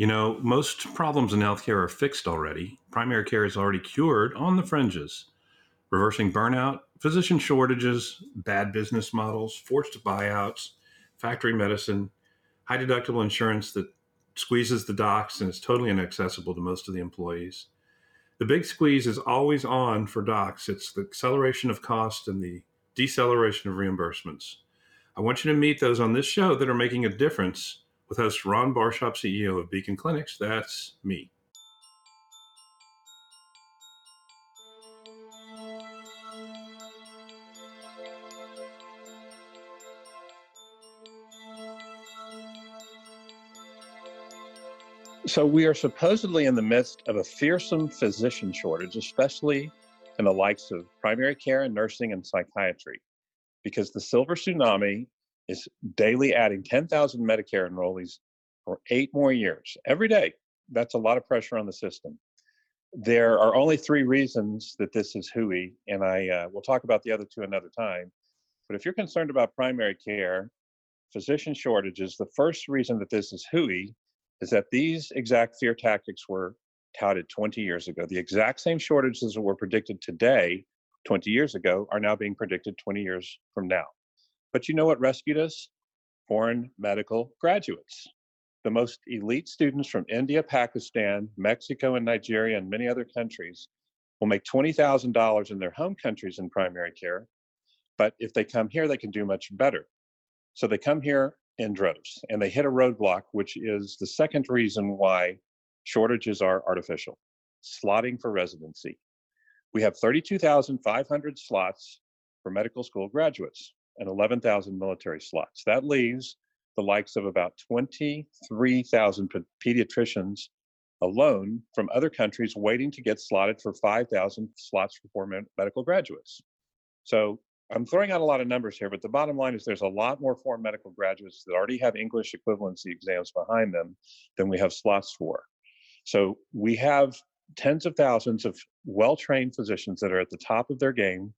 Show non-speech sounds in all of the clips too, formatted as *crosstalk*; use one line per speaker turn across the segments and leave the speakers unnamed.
You know, most problems in healthcare are fixed already. Primary care is already cured on the fringes. Reversing burnout, physician shortages, bad business models, forced buyouts, factory medicine, high deductible insurance that squeezes the docs and is totally inaccessible to most of the employees. The big squeeze is always on for docs. It's the acceleration of cost and the deceleration of reimbursements. I want you to meet those on this show that are making a difference with host Ron Barshop, CEO of Beacon Clinics. That's me.
So, we are supposedly in the midst of a fearsome physician shortage, especially in the likes of primary care and nursing and psychiatry, because the silver tsunami is daily adding 10,000 Medicare enrollees for eight more years every day. That's a lot of pressure on the system. There are only three reasons that this is hooey, and I uh, will talk about the other two another time. But if you're concerned about primary care, physician shortages, the first reason that this is hooey is that these exact fear tactics were touted 20 years ago. The exact same shortages that were predicted today, 20 years ago, are now being predicted 20 years from now. But you know what rescued us? Foreign medical graduates. The most elite students from India, Pakistan, Mexico, and Nigeria, and many other countries will make $20,000 in their home countries in primary care. But if they come here, they can do much better. So they come here in droves and they hit a roadblock, which is the second reason why shortages are artificial slotting for residency. We have 32,500 slots for medical school graduates and 11,000 military slots. That leaves the likes of about 23,000 pediatricians alone from other countries waiting to get slotted for 5,000 slots for foreign medical graduates. So I'm throwing out a lot of numbers here, but the bottom line is there's a lot more foreign medical graduates that already have English equivalency exams behind them than we have slots for. So we have tens of thousands of well trained physicians that are at the top of their game,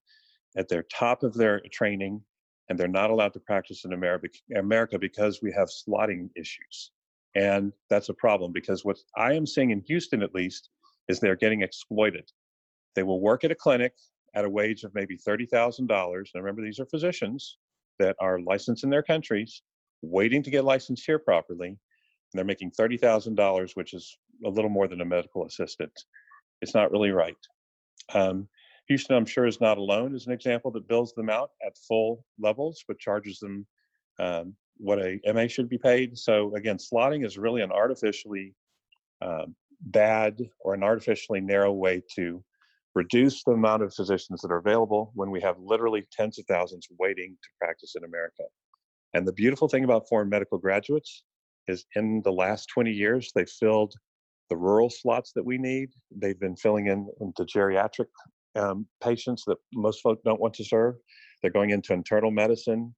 at their top of their training, and they're not allowed to practice in America because we have slotting issues. And that's a problem because what I am seeing in Houston, at least, is they're getting exploited. They will work at a clinic at a wage of maybe $30,000. And remember, these are physicians that are licensed in their countries, waiting to get licensed here properly. And they're making $30,000, which is a little more than a medical assistant. It's not really right. Um, Houston, I'm sure, is not alone as an example that bills them out at full levels, but charges them um, what a MA should be paid. So again, slotting is really an artificially uh, bad or an artificially narrow way to reduce the amount of physicians that are available when we have literally tens of thousands waiting to practice in America. And the beautiful thing about foreign medical graduates is in the last 20 years, they filled the rural slots that we need. They've been filling in into geriatric um, patients that most folks don't want to serve. They're going into internal medicine.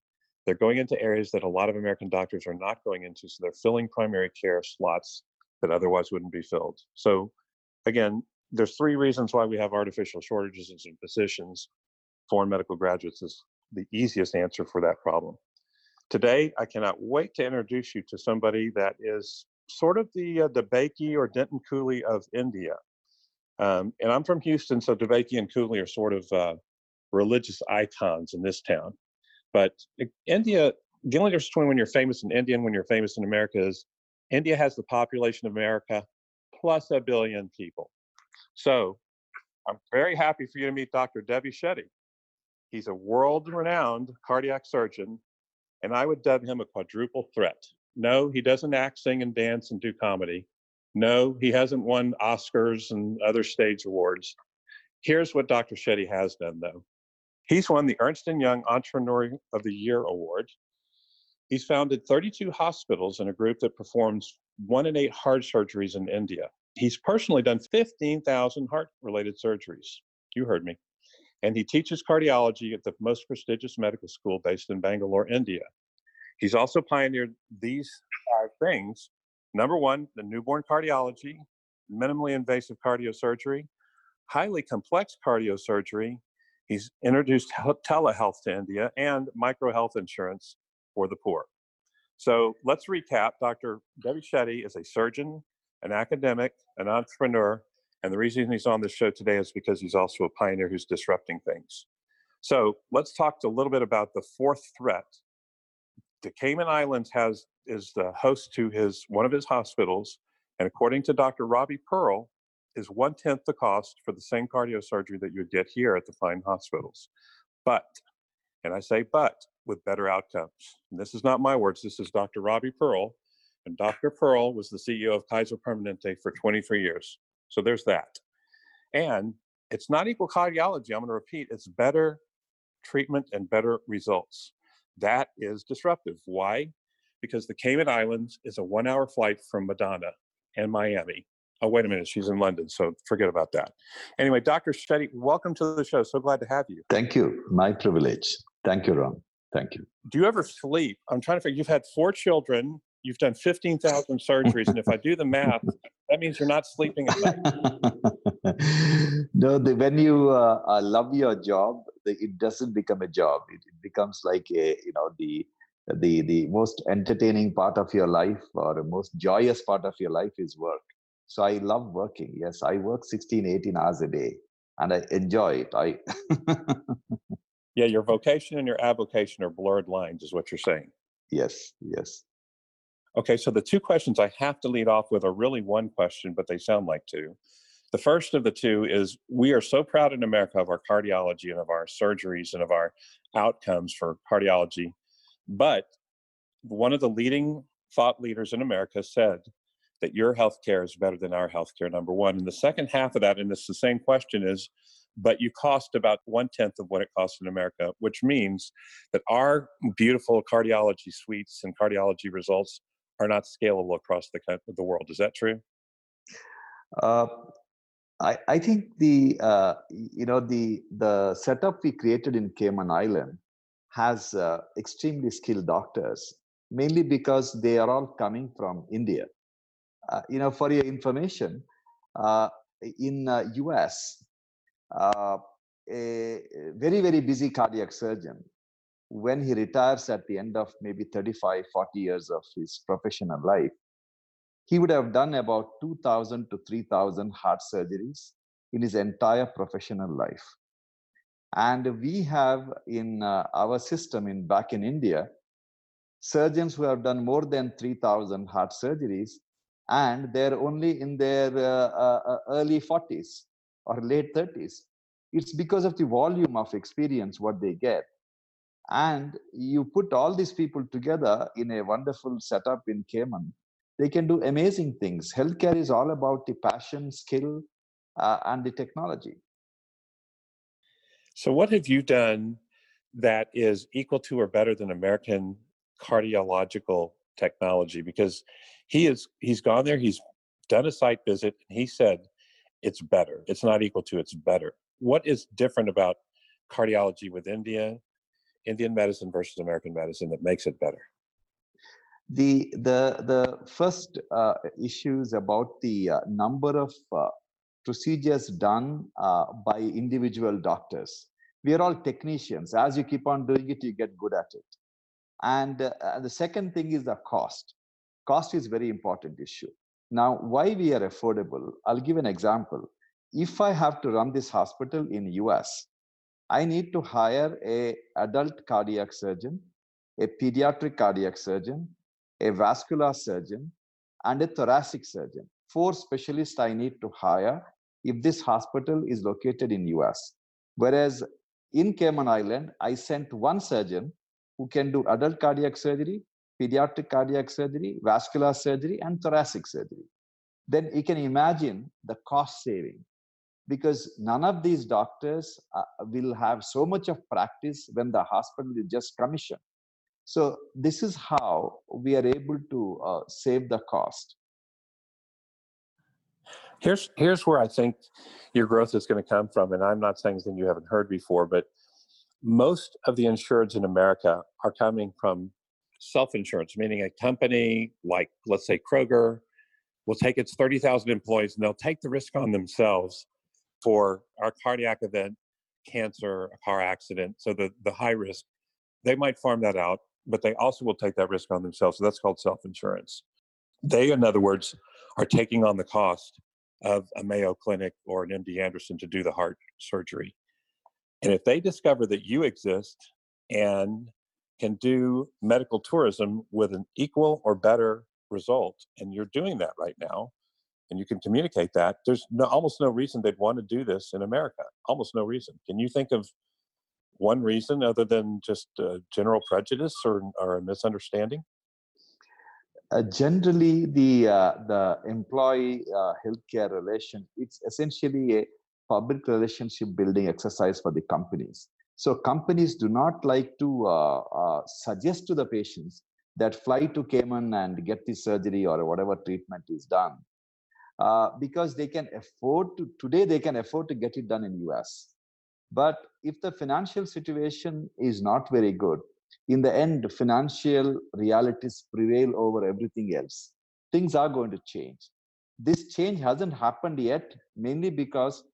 They're going into areas that a lot of American doctors are not going into. So they're filling primary care slots that otherwise wouldn't be filled. So again, there's three reasons why we have artificial shortages in physicians. Foreign medical graduates is the easiest answer for that problem. Today, I cannot wait to introduce you to somebody that is sort of the uh, DeBakey or Denton Cooley of India. Um, and I'm from Houston, so DeBakey and Cooley are sort of uh, religious icons in this town. But India, the only difference between when you're famous in India and when you're famous in America is India has the population of America plus a billion people. So I'm very happy for you to meet Dr. Devi Shetty. He's a world renowned cardiac surgeon, and I would dub him a quadruple threat. No, he doesn't act, sing, and dance and do comedy. No, he hasn't won Oscars and other stage awards. Here's what Dr. Shetty has done, though. He's won the Ernst & Young Entrepreneur of the Year award. He's founded 32 hospitals in a group that performs one in eight heart surgeries in India. He's personally done 15,000 heart related surgeries. You heard me. And he teaches cardiology at the most prestigious medical school based in Bangalore, India. He's also pioneered these five things Number one, the newborn cardiology, minimally invasive cardiosurgery, highly complex cardiosurgery. He's introduced telehealth to India and micro health insurance for the poor. So let's recap. Dr. Devi Shetty is a surgeon, an academic, an entrepreneur, and the reason he's on this show today is because he's also a pioneer who's disrupting things. So let's talk a little bit about the fourth threat. The Cayman Islands has is the host to his one of his hospitals, and according to Dr. Robbie Pearl, is one tenth the cost for the same cardiosurgery that you would get here at the fine hospitals. But, and I say but, with better outcomes. And this is not my words. This is Dr. Robbie Pearl, and Dr. Pearl was the CEO of Kaiser Permanente for 23 years. So there's that. And it's not equal cardiology. I'm going to repeat. It's better treatment and better results. That is disruptive. Why? Because the Cayman Islands is a one hour flight from Madonna and Miami. Oh, wait a minute. She's in London. So forget about that. Anyway, Dr. Shetty, welcome to the show. So glad to have you.
Thank you. My privilege. Thank you, Ron. Thank you.
Do you ever sleep? I'm trying to figure, you've had four children, you've done 15,000 surgeries. And if I do the math, that means you're not sleeping at night. *laughs*
no, the, when you uh, love your job, the, it doesn't become a job. It, it, becomes like a, you know, the, the, the most entertaining part of your life or the most joyous part of your life is work. So I love working. Yes, I work 16, 18 hours a day and I enjoy it. I *laughs*
Yeah, your vocation and your avocation are blurred lines, is what you're saying.
Yes, yes.
Okay, so the two questions I have to lead off with are really one question, but they sound like two. The first of the two is we are so proud in America of our cardiology and of our surgeries and of our outcomes for cardiology. But one of the leading thought leaders in America said that your healthcare is better than our healthcare, number one. And the second half of that, and it's the same question, is but you cost about one tenth of what it costs in America, which means that our beautiful cardiology suites and cardiology results are not scalable across the the world. Is that true?
Uh, I, I think the uh, you know the the setup we created in Cayman Island has uh, extremely skilled doctors, mainly because they are all coming from India. Uh, you know, for your information, uh, in US, uh, a very, very busy cardiac surgeon, when he retires at the end of maybe 35, 40 years of his professional life, he would have done about 2,000 to 3,000 heart surgeries in his entire professional life. And we have in uh, our system in back in India, surgeons who have done more than 3,000 heart surgeries, and they're only in their uh, uh, uh early 40s or late 30s. It's because of the volume of experience what they get. And you put all these people together in a wonderful setup in Cayman, they can do amazing things. Healthcare is all about the passion, skill, uh, and the technology.
So, what have you done that is equal to or better than American cardiological technology? Because he is he's gone there, he's done a site visit, and he said it's better. It's not equal to, it's better. What is different about cardiology with India, Indian medicine versus American medicine that makes it better?
The the the first uh, issue is about the uh, number of uh, procedures done uh, by individual doctors. We are all technicians. As you keep on doing it, you get good at it. And uh, the second thing is the cost. Cost is very important issue. Now, why we are affordable? I'll give an example. If I have to run this hospital in US, I need to hire a adult cardiac surgeon, a pediatric cardiac surgeon, a vascular surgeon, and a thoracic surgeon. Four specialists I need to hire if this hospital is located in US. Whereas in Cayman Island, I sent one surgeon who can do adult cardiac surgery, pediatric cardiac surgery, vascular surgery, and thoracic surgery. Then you can imagine the cost saving because none of these doctors uh, will have so much of practice when the hospital is just commissioned. So this is how we are able to uh, save the cost.
Here's here's where I think your growth is going to come from, and I'm not saying something you haven't heard before, but most of the insureds in America are coming from self-insurance, meaning a company like, let's say, Kroger, will take its 30,000 employees and they'll take the risk on themselves for our cardiac event, cancer, a car accident. So the, the high risk, they might farm that out, but they also will take that risk on themselves. So that's called self insurance. They, in other words, are taking on the cost of a Mayo Clinic or an MD Anderson to do the heart surgery. And if they discover that you exist and can do medical tourism with an equal or better result, and you're doing that right now, and you can communicate that, there's no, almost no reason they'd want to do this in America. Almost no reason. Can you think of one reason other than just uh, general prejudice or, or a misunderstanding?
Uh, generally, the uh, the employee uh, healthcare relation it's essentially a public relationship building exercise for the companies. So companies do not like to uh, uh, suggest to the patients that fly to Cayman and get the surgery or whatever treatment is done because they can afford to today they can afford to get it done in us but if the financial situation is not very good in the end financial realities prevail over everything else. Things are going to change. This change hasn't happened yet mainly because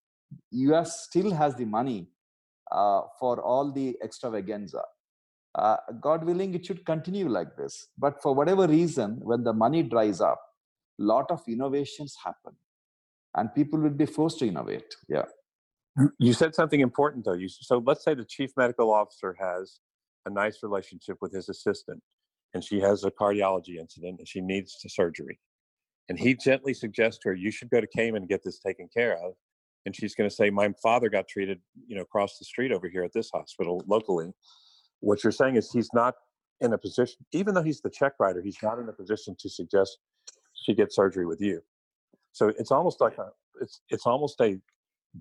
us still has the money uh, for all the extravaganza. Uh, god willing it should continue like this. But for whatever reason when the money dries up lot of innovations happen. And people will be forced to innovate. Yeah.
You said something important though. You so let's say the chief medical officer has a nice relationship with his assistant and she has a cardiology incident and she needs surgery and he gently suggests to her you should go to cayman and get this taken care of and she's going to say my father got treated you know across the street over here at this hospital locally what you're saying is he's not in a position even though he's the check writer he's not in a position to suggest she gets surgery with you. So it's almost like a it's it's almost a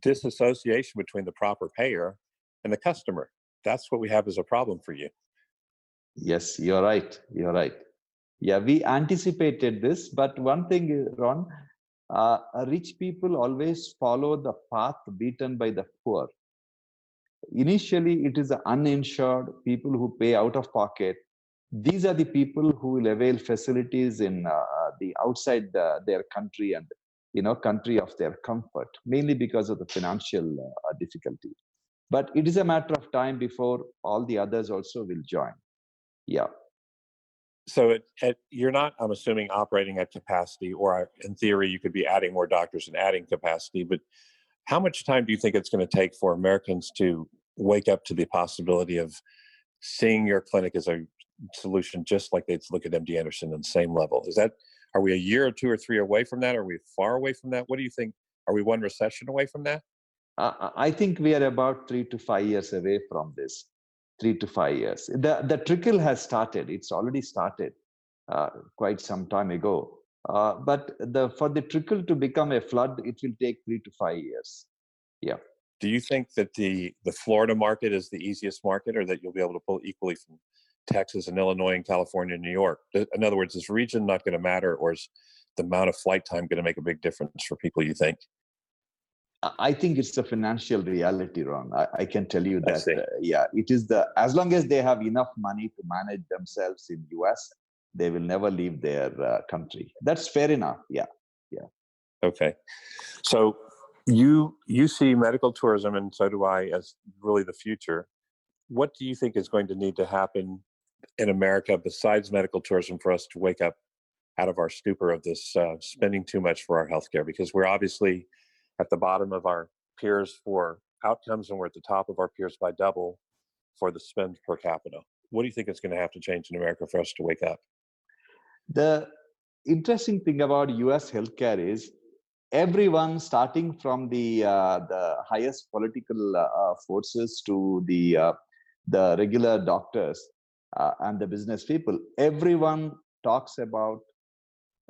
disassociation between the proper payer and the customer. That's what we have as a problem for you.
Yes, you're right. You're right. Yeah, we anticipated this, but one thing, Ron, uh, rich people always follow the path beaten by the poor. Initially, it is the uninsured people who pay out of pocket these are the people who will avail facilities in uh, uh the outside the, their country and you know country of their comfort mainly because of the financial uh, difficulty but it is a matter of time before all the others also will join yeah
so it, it, you're not i'm assuming operating at capacity or in theory you could be adding more doctors and adding capacity but how much time do you think it's going to take for americans to wake up to the possibility of seeing your clinic as a solution just like they'd look at MD Anderson on the same level. Is that are we a year or two or three away from that? Are we far away from that? What do you think? Are we one recession away from that?
Uh, I think we are about three to five years away from this. Three to five years. The the trickle has started. It's already started uh, quite some time ago. Uh, but the for the trickle to become a flood, it will take three to five years. Yeah.
Do you think that the the Florida market is the easiest market, or that you'll be able to pull equally from Texas and Illinois and California and New York. In other words, is region not going to matter, or is the amount of flight time going to make a big difference for people? You think?
I think it's a financial reality, Ron. I, I can tell you that. Uh, yeah, it is the as long as they have enough money to manage themselves in US, they will never leave their uh, country. That's fair enough. Yeah, yeah.
Okay, so you you see medical tourism, and so do I, as really the future. What do you think is going to need to happen in America besides medical tourism for us to wake up out of our stupor of this uh, spending too much for our healthcare because we're obviously at the bottom of our peers for outcomes and we're at the top of our peers by double for the spend per capita. What do you think is going to have to change in America for us to wake up?
The interesting thing about US healthcare is everyone starting from the uh, the highest political uh, forces to the uh, the regular doctors uh, and the business people, everyone talks about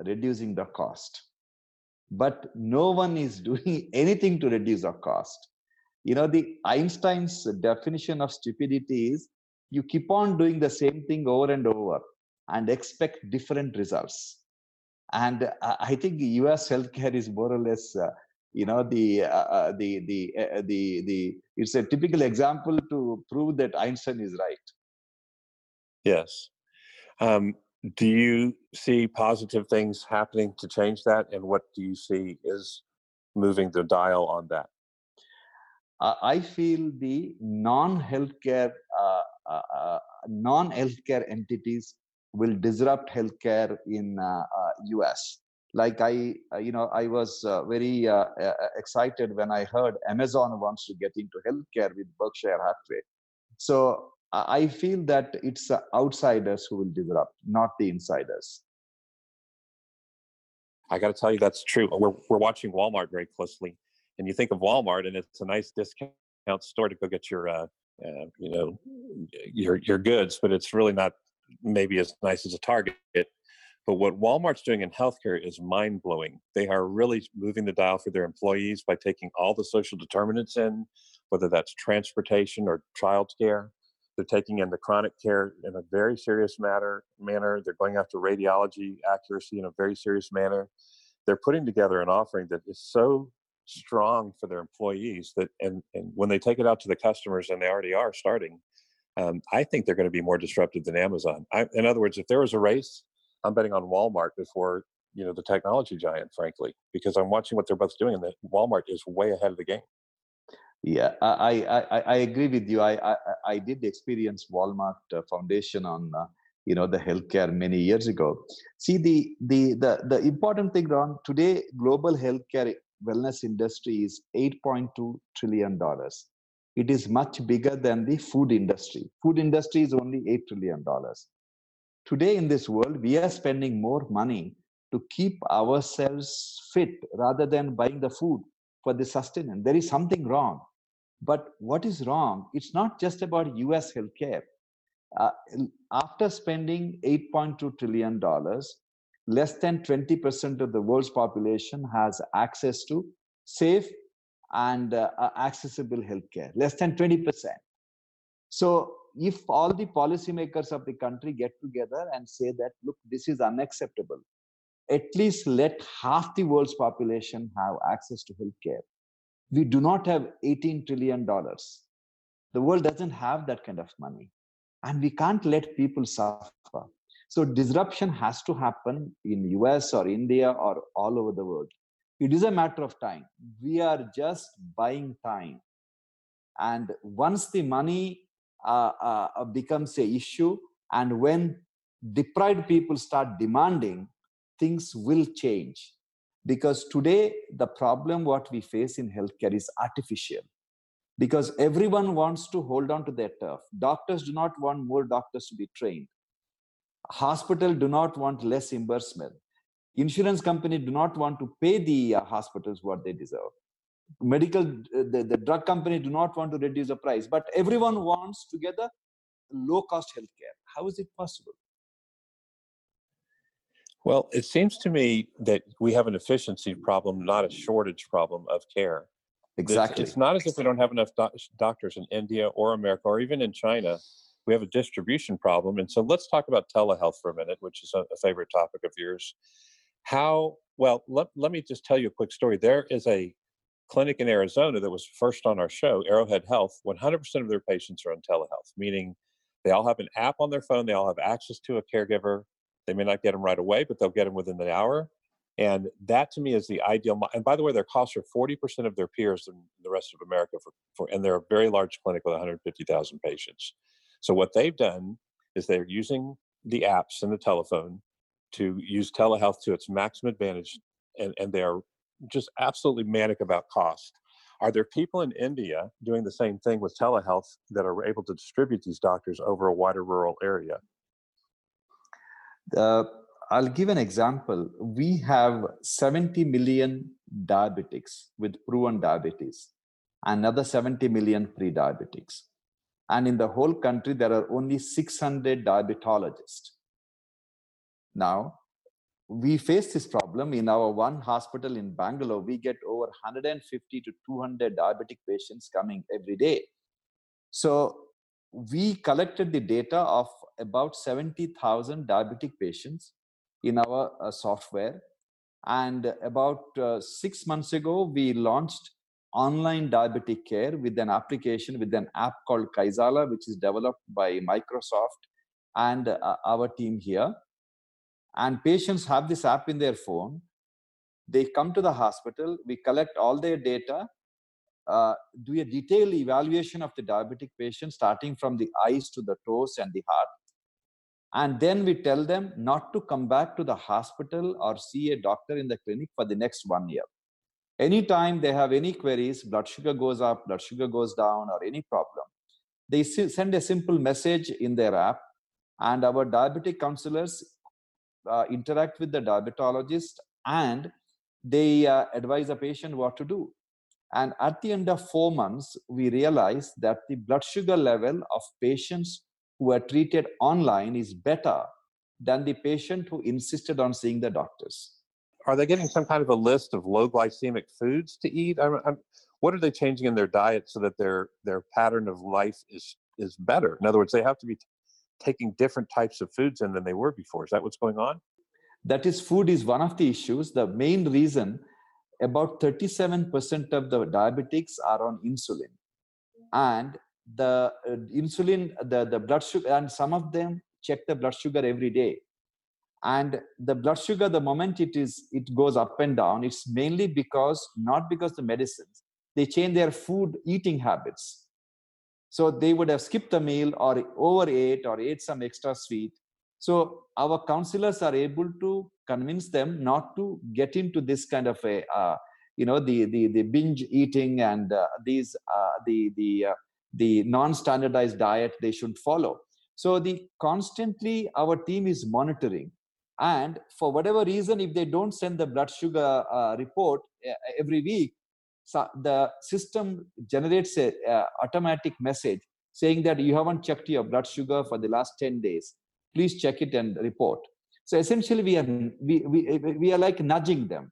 reducing the cost. But no one is *laughs* doing anything to reduce our cost. You know, the Einstein's definition of stupidity is you keep on doing the same thing over and over and expect different results. And uh, I think U.S. healthcare is more or less, uh, you know, the uh, uh the the uh, the the it's a typical example to prove that Einstein is right.
Yes. Um, do you see positive things happening to change that? And what do you see is moving the dial on that?
Uh, I feel the non-healthcare, uh, uh, uh non-healthcare entities will disrupt healthcare in US. Uh, uh, like I, you know, I was very excited when I heard Amazon wants to get into healthcare with Berkshire Hathaway. So I feel that it's outsiders who will disrupt, not the insiders.
I got to tell you, that's true. We're, we're watching Walmart very closely. And you think of Walmart, and it's a nice discount store to go get your, uh, uh, you know, your your goods, but it's really not maybe as nice as a Target. But what Walmart's doing in healthcare is mind blowing. They are really moving the dial for their employees by taking all the social determinants in, whether that's transportation or child care. They're taking in the chronic care in a very serious matter, manner. They're going after radiology accuracy in a very serious manner. They're putting together an offering that is so strong for their employees that, and, and when they take it out to the customers, and they already are starting, um, I think they're going to be more disruptive than Amazon. I, in other words, if there was a race, I'm betting on Walmart before you know the technology giant, frankly, because I'm watching what they're both doing, and that Walmart is way ahead of the game.
Yeah, I I, I agree with you. I, I, I did experience Walmart uh, Foundation on uh, you know the healthcare many years ago. See the the the the important thing, Ron. Today, global healthcare wellness industry is 8.2 trillion dollars. It is much bigger than the food industry. Food industry is only eight trillion dollars. Today in this world, we are spending more money to keep ourselves fit rather than buying the food for the sustenance. There is something wrong but what is wrong? It's not just about US healthcare. Uh, after spending $8.2 trillion, less than 20% of the world's population has access to safe and uh, uh accessible healthcare, less than 20%. So, if all the policymakers of the country get together and say that, look, this is unacceptable, at least let half the world's population have access to healthcare we do not have 18 trillion dollars. The world doesn't have that kind of money and we can't let people suffer. So disruption has to happen in us or india or all over the world. It is a matter of time. We are just buying time. And once the money uh, uh, becomes a issue and when deprived people start demanding things will change because today the problem what we face in healthcare is artificial. Because everyone wants to hold on to their turf. Doctors do not want more doctors to be trained. Hospital do not want less reimbursement. Insurance company do not want to pay the uh, hospitals what they deserve. Medical uh, the, the drug company do not want to reduce the price. But everyone wants together low cost healthcare. How is it possible
well, it seems to me that we have an efficiency problem, not a shortage problem of care.
Exactly.
It's, it's not as if we don't have enough doc- doctors in India or America or even in China. We have a distribution problem. And so let's talk about telehealth for a minute, which is a, a favorite topic of yours. How, well, let, let me just tell you a quick story. There is a clinic in Arizona that was first on our show, Arrowhead Health. 100% of their patients are on telehealth, meaning they all have an app on their phone, they all have access to a caregiver they may not get them right away, but they'll get them within the hour. And that to me is the ideal. And by the way, their costs are 40% of their peers in the rest of America for, for and they're a very large clinic with 150,000 patients. So what they've done is they're using the apps and the telephone to use telehealth to its maximum advantage. And, and they are just absolutely manic about cost. Are there people in India doing the same thing with telehealth that are able to distribute these doctors over a wider rural area?
Uh, I'll give an example. We have 70 million diabetics with proven diabetes, another 70 million pre diabetics. And in the whole country, there are only 600 diabetologists. Now, we face this problem in our one hospital in Bangalore. We get over 150 to 200 diabetic patients coming every day. So, we collected the data of about 70,000 diabetic patients in our uh, software. And about uh, six months ago, we launched online diabetic care with an application, with an app called Kaizala, which is developed by Microsoft and uh, our team here. And patients have this app in their phone. They come to the hospital, we collect all their data, uh, do a detailed evaluation of the diabetic patient, starting from the eyes to the toes and the heart And then we tell them not to come back to the hospital or see a doctor in the clinic for the next one year. Anytime they have any queries, blood sugar goes up, blood sugar goes down, or any problem, they send a simple message in their app, and our diabetic counselors uh, interact with the diabetologist and they uh, advise the patient what to do. And at the end of four months, we realized that the blood sugar level of patients who are treated online is better than the patient who insisted on seeing the doctors.
Are they getting some kind of a list of low glycemic foods to eat? I'm, I'm, what are they changing in their diet so that their their pattern of life is is better? In other words, they have to be t- taking different types of foods in than they were before. Is that what's going on?
That is, food is one of the issues. The main reason about 37% of the diabetics are on insulin. And the uh, insulin the, the blood sugar and some of them check the blood sugar every day. And the blood sugar the moment it is it goes up and down it's mainly because not because the medicines they change their food eating habits. So they would have skipped a meal or overate or ate some extra sweet so our counselors are able to convince them not to get into this kind of a uh, you know the the the binge eating and uh, these uh, the the uh, the non-standardized diet they should follow. So the constantly our team is monitoring and for whatever reason if they don't send the blood sugar uh, report uh, every week so the system generates a automatic message saying that you haven't checked your blood sugar for the last 10 days please check it and report so essentially we are we, we, we are like nudging them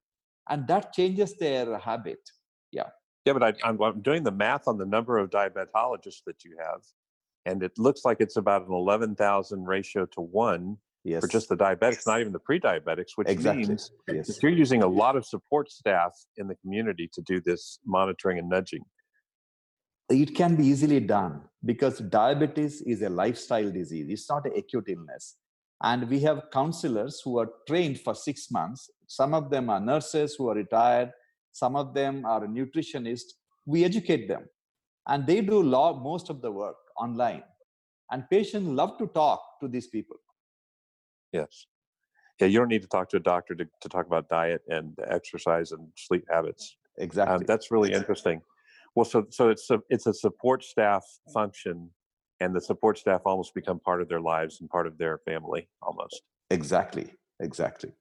and that changes their habit yeah
yeah, but I, I'm, I'm doing the math on the number of diabetologists that you have, and it looks like it's about an 11,000 ratio to one
yes.
for just the diabetics, not even the pre-diabetics, which
exactly.
means
yes.
you're using a lot of support staff in the community to do this monitoring and nudging.
It can be easily done because diabetes is a lifestyle disease. It's not an acute illness. And we have counselors who are trained for six months. Some of them are nurses who are retired. Some of them are nutritionists. We educate them. And they do law most of the work online. And patients love to talk to these people.
Yes. Yeah you don't need to talk to a doctor to, to talk about diet and exercise and sleep habits.
Exactly.
Um, that's really interesting well so so it's a it's a support staff function and the support staff almost become part of their lives and part of their family almost
exactly exactly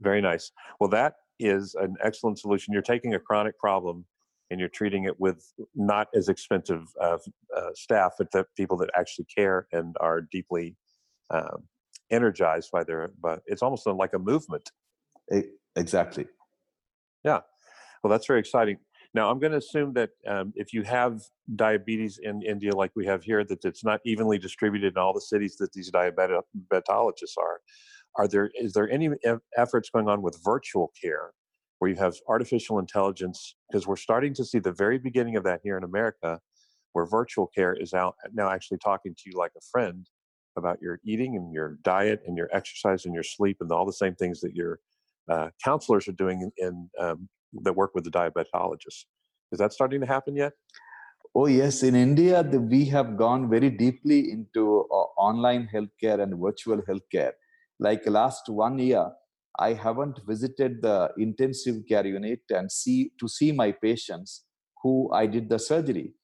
very nice well that is an excellent solution. You're taking a chronic problem and you're treating it with not as expensive uh, uh, staff, but the people that actually care and are deeply um, energized by their. But it's almost like a movement.
Exactly.
Yeah. Well, that's very exciting. Now, I'm going to assume that um, if you have diabetes in India, like we have here, that it's not evenly distributed in all the cities that these diabetologists are. Are there is there any efforts going on with virtual care where you have artificial intelligence? Because we're starting to see the very beginning of that here in america where virtual care is out now actually talking to you like a friend about your eating and your diet and your exercise and your sleep and all the same things that your uh, counselors are doing in, in um, that work with the diabetologists. Is that starting to happen yet?
Oh, yes. In India, the, we have gone very deeply into uh, online healthcare and virtual healthcare. Like last one year i haven't visited the intensive care unit and see to see my patients who i did the surgery.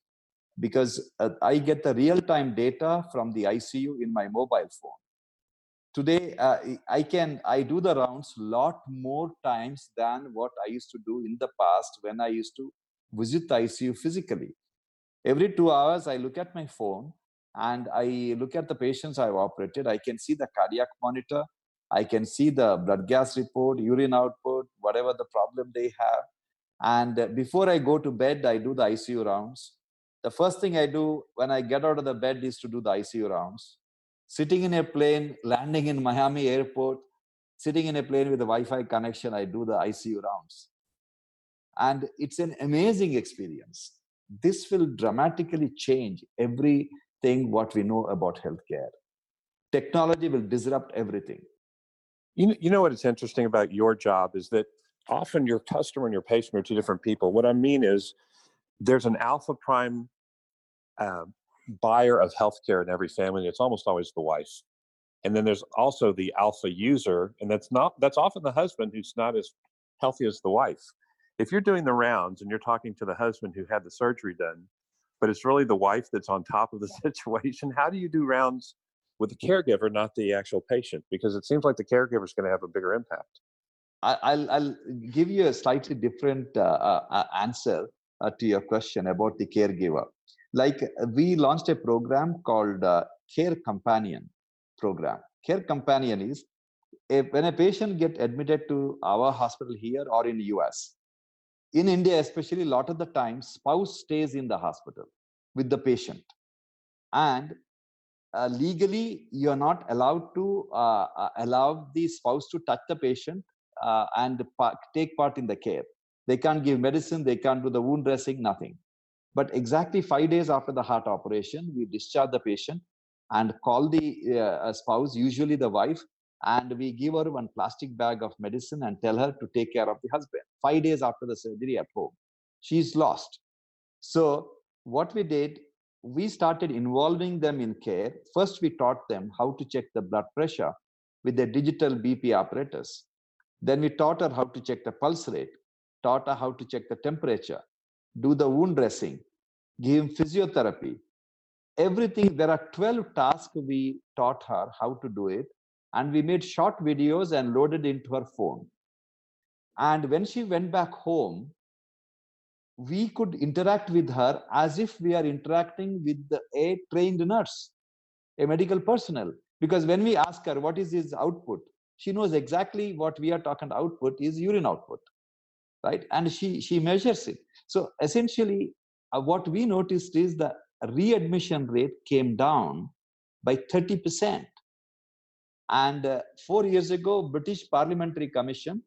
Because uh, i get the real time data from the icu in my mobile phone today uh, i can i do the rounds lot more times than what i used to do in the past when i used to visit the icu physically every 2 hours i look at my phone and I look at the patients I've operated, I can see the cardiac monitor, I can see the blood gas report, urine output, whatever the problem they have. And before I go to bed, I do the ICU rounds. The first thing I do when I get out of the bed is to do the ICU rounds. Sitting in a plane, landing in Miami airport, sitting in a plane with a Wi Fi connection, I do the ICU rounds. And it's an amazing experience. This will dramatically change everything what we know about healthcare. Technology will disrupt everything.
You, you know what is interesting about your job is that often your customer and your patient are two different people. What I mean is there's an alpha prime uh, buyer of healthcare in every family. It's almost always the wife. And then there's also the alpha user, and that's not that's often the husband who's not as healthy as the wife. If you're doing the rounds and you're talking to the husband who had the surgery done, but it's really the wife that's on top of the *laughs* situation, how do you do rounds with the caregiver, not the actual patient? Because it seems like the caregiver is going to have a bigger impact.
I- will I'll give you a slightly different uh, uh, uh, answer uh, to your question about the caregiver. Like we launched a program called uh, Care Companion program. Care Companion is if, when a patient get admitted to our hospital here or in US, in India especially, a lot of the time spouse stays in the hospital with the patient, and uh, legally you are not allowed to uh, uh, allow the spouse to touch the patient uh, and pa- take part in the care. They can't give medicine, they can't do the wound dressing, nothing. But exactly five days after the heart operation, we discharge the patient and call the uh, spouse, usually the wife, and we give her one plastic bag of medicine and tell her to take care of the husband. Five days after the surgery at home, she's lost. So, what we did, we started involving them in care. First, we taught them how to check the blood pressure with the digital BP apparatus. Then we taught her how to check the pulse rate, taught her how to check the temperature, do the wound dressing, give him physiotherapy. Everything, there are 12 tasks we taught her how to do it. And we made short videos and loaded into her phone. And when she went back home, we could interact with her as if we are interacting with a trained nurse, a medical personnel. Because when we ask her what is his output, she knows exactly what we are talking about: output is urine output right and she she measures it so essentially uh, what we noticed is the readmission rate came down by 30% and uh, 4 years ago british parliamentary commission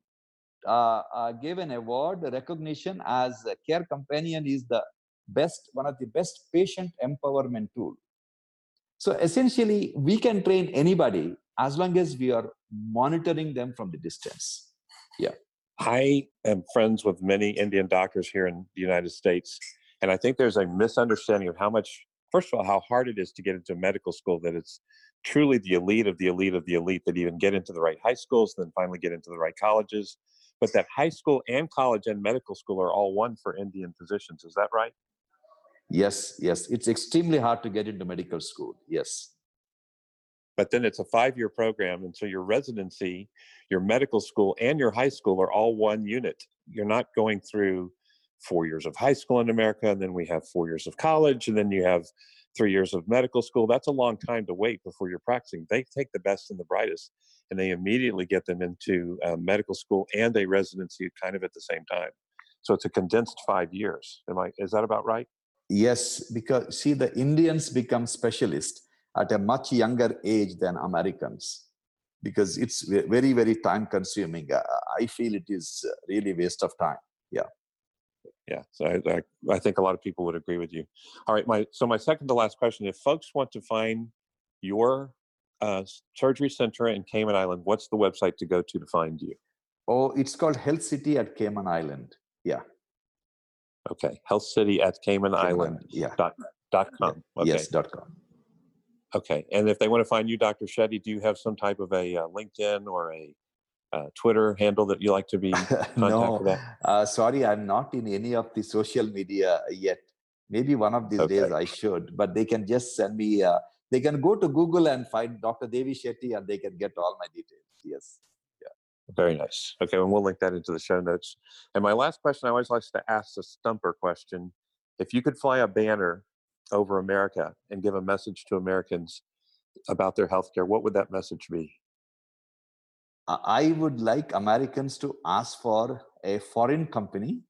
uh, uh gave an award recognition as care companion is the best one of the best patient empowerment tool so essentially we can train anybody as long as we are monitoring them from the distance. Yeah.
I am friends with many Indian doctors here in the United States. And I think there's a misunderstanding of how much, first of all, how hard it is to get into medical school, that it's truly the elite of the elite of the elite that even get into the right high schools, then finally get into the right colleges. But that high school and college and medical school are all one for Indian physicians. Is that right?
Yes, yes. It's extremely hard to get into medical school. Yes
but then it's a five year program. And so your residency, your medical school, and your high school are all one unit. You're not going through four years of high school in America, and then we have four years of college, and then you have three years of medical school. That's a long time to wait before you're practicing. They take the best and the brightest, and they immediately get them into uh, medical school and a residency kind of at the same time. So it's a condensed five years. Am I? Is that about right?
Yes, because see, the Indians become specialists at a much younger age than Americans because it's very, very time consuming. I feel it is really waste of time. Yeah.
Yeah, so I, I, I, think a lot of people would agree with you. All right, my so my second to last question: If folks want to find your uh, surgery center in Cayman Island, what's the website to go to to find you?
Oh, it's called Health City at Cayman Island. Yeah.
Okay, Health City at Cayman, Cayman Island.
Yeah.
Dot, dot com.
Okay. Yes. Dot com.
Okay, and if they want to find you, Dr. Shetty, do you have some type of a uh, LinkedIn or a uh, Twitter handle that you like to be *laughs*
no, uh, sorry, I'm not in any of the social media yet. Maybe one of these okay. days I should, but they can just send me. Uh, they can go to Google and find Dr. Devi Shetty, and they can get all my details. Yes.
Yeah. Very nice. Okay, and we'll link that into the show notes. And my last question, I always like to ask the stumper question: If you could fly a banner over America and give a message to Americans about their healthcare, what would that message be?
I would like Americans to ask for a foreign company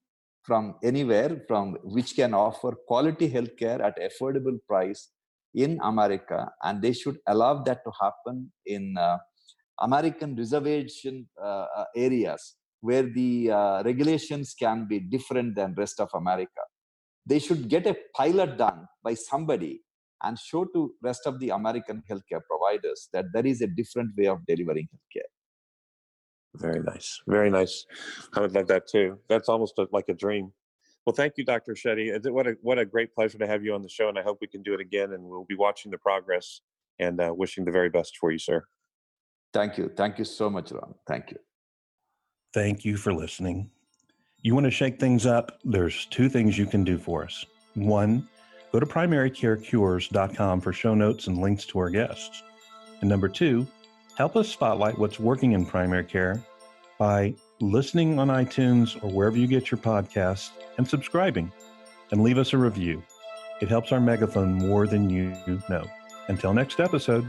from anywhere from which can offer quality healthcare at affordable price in America, and they should allow that to happen in uh, American reservation uh, uh areas where the uh, regulations can be different than rest of America they should get a pilot done by somebody and show to rest of the american healthcare providers that there is a different way of delivering healthcare
very nice very nice i would love that too that's almost a, like a dream well thank you dr shetty what a, what a great pleasure to have you on the show and i hope we can do it again and we'll be watching the progress
and uh, wishing the very best for you, sir.
Thank you. Thank you so much, Ron. Thank you.
Thank you for listening. You want to shake things up? There's two things you can do for us. One, go to primarycarecures.com for show notes and links to our guests. And number two, help us spotlight what's working in primary care by listening on iTunes or wherever you get your podcasts and subscribing and leave us a review. It helps our megaphone more than you know. Until next episode.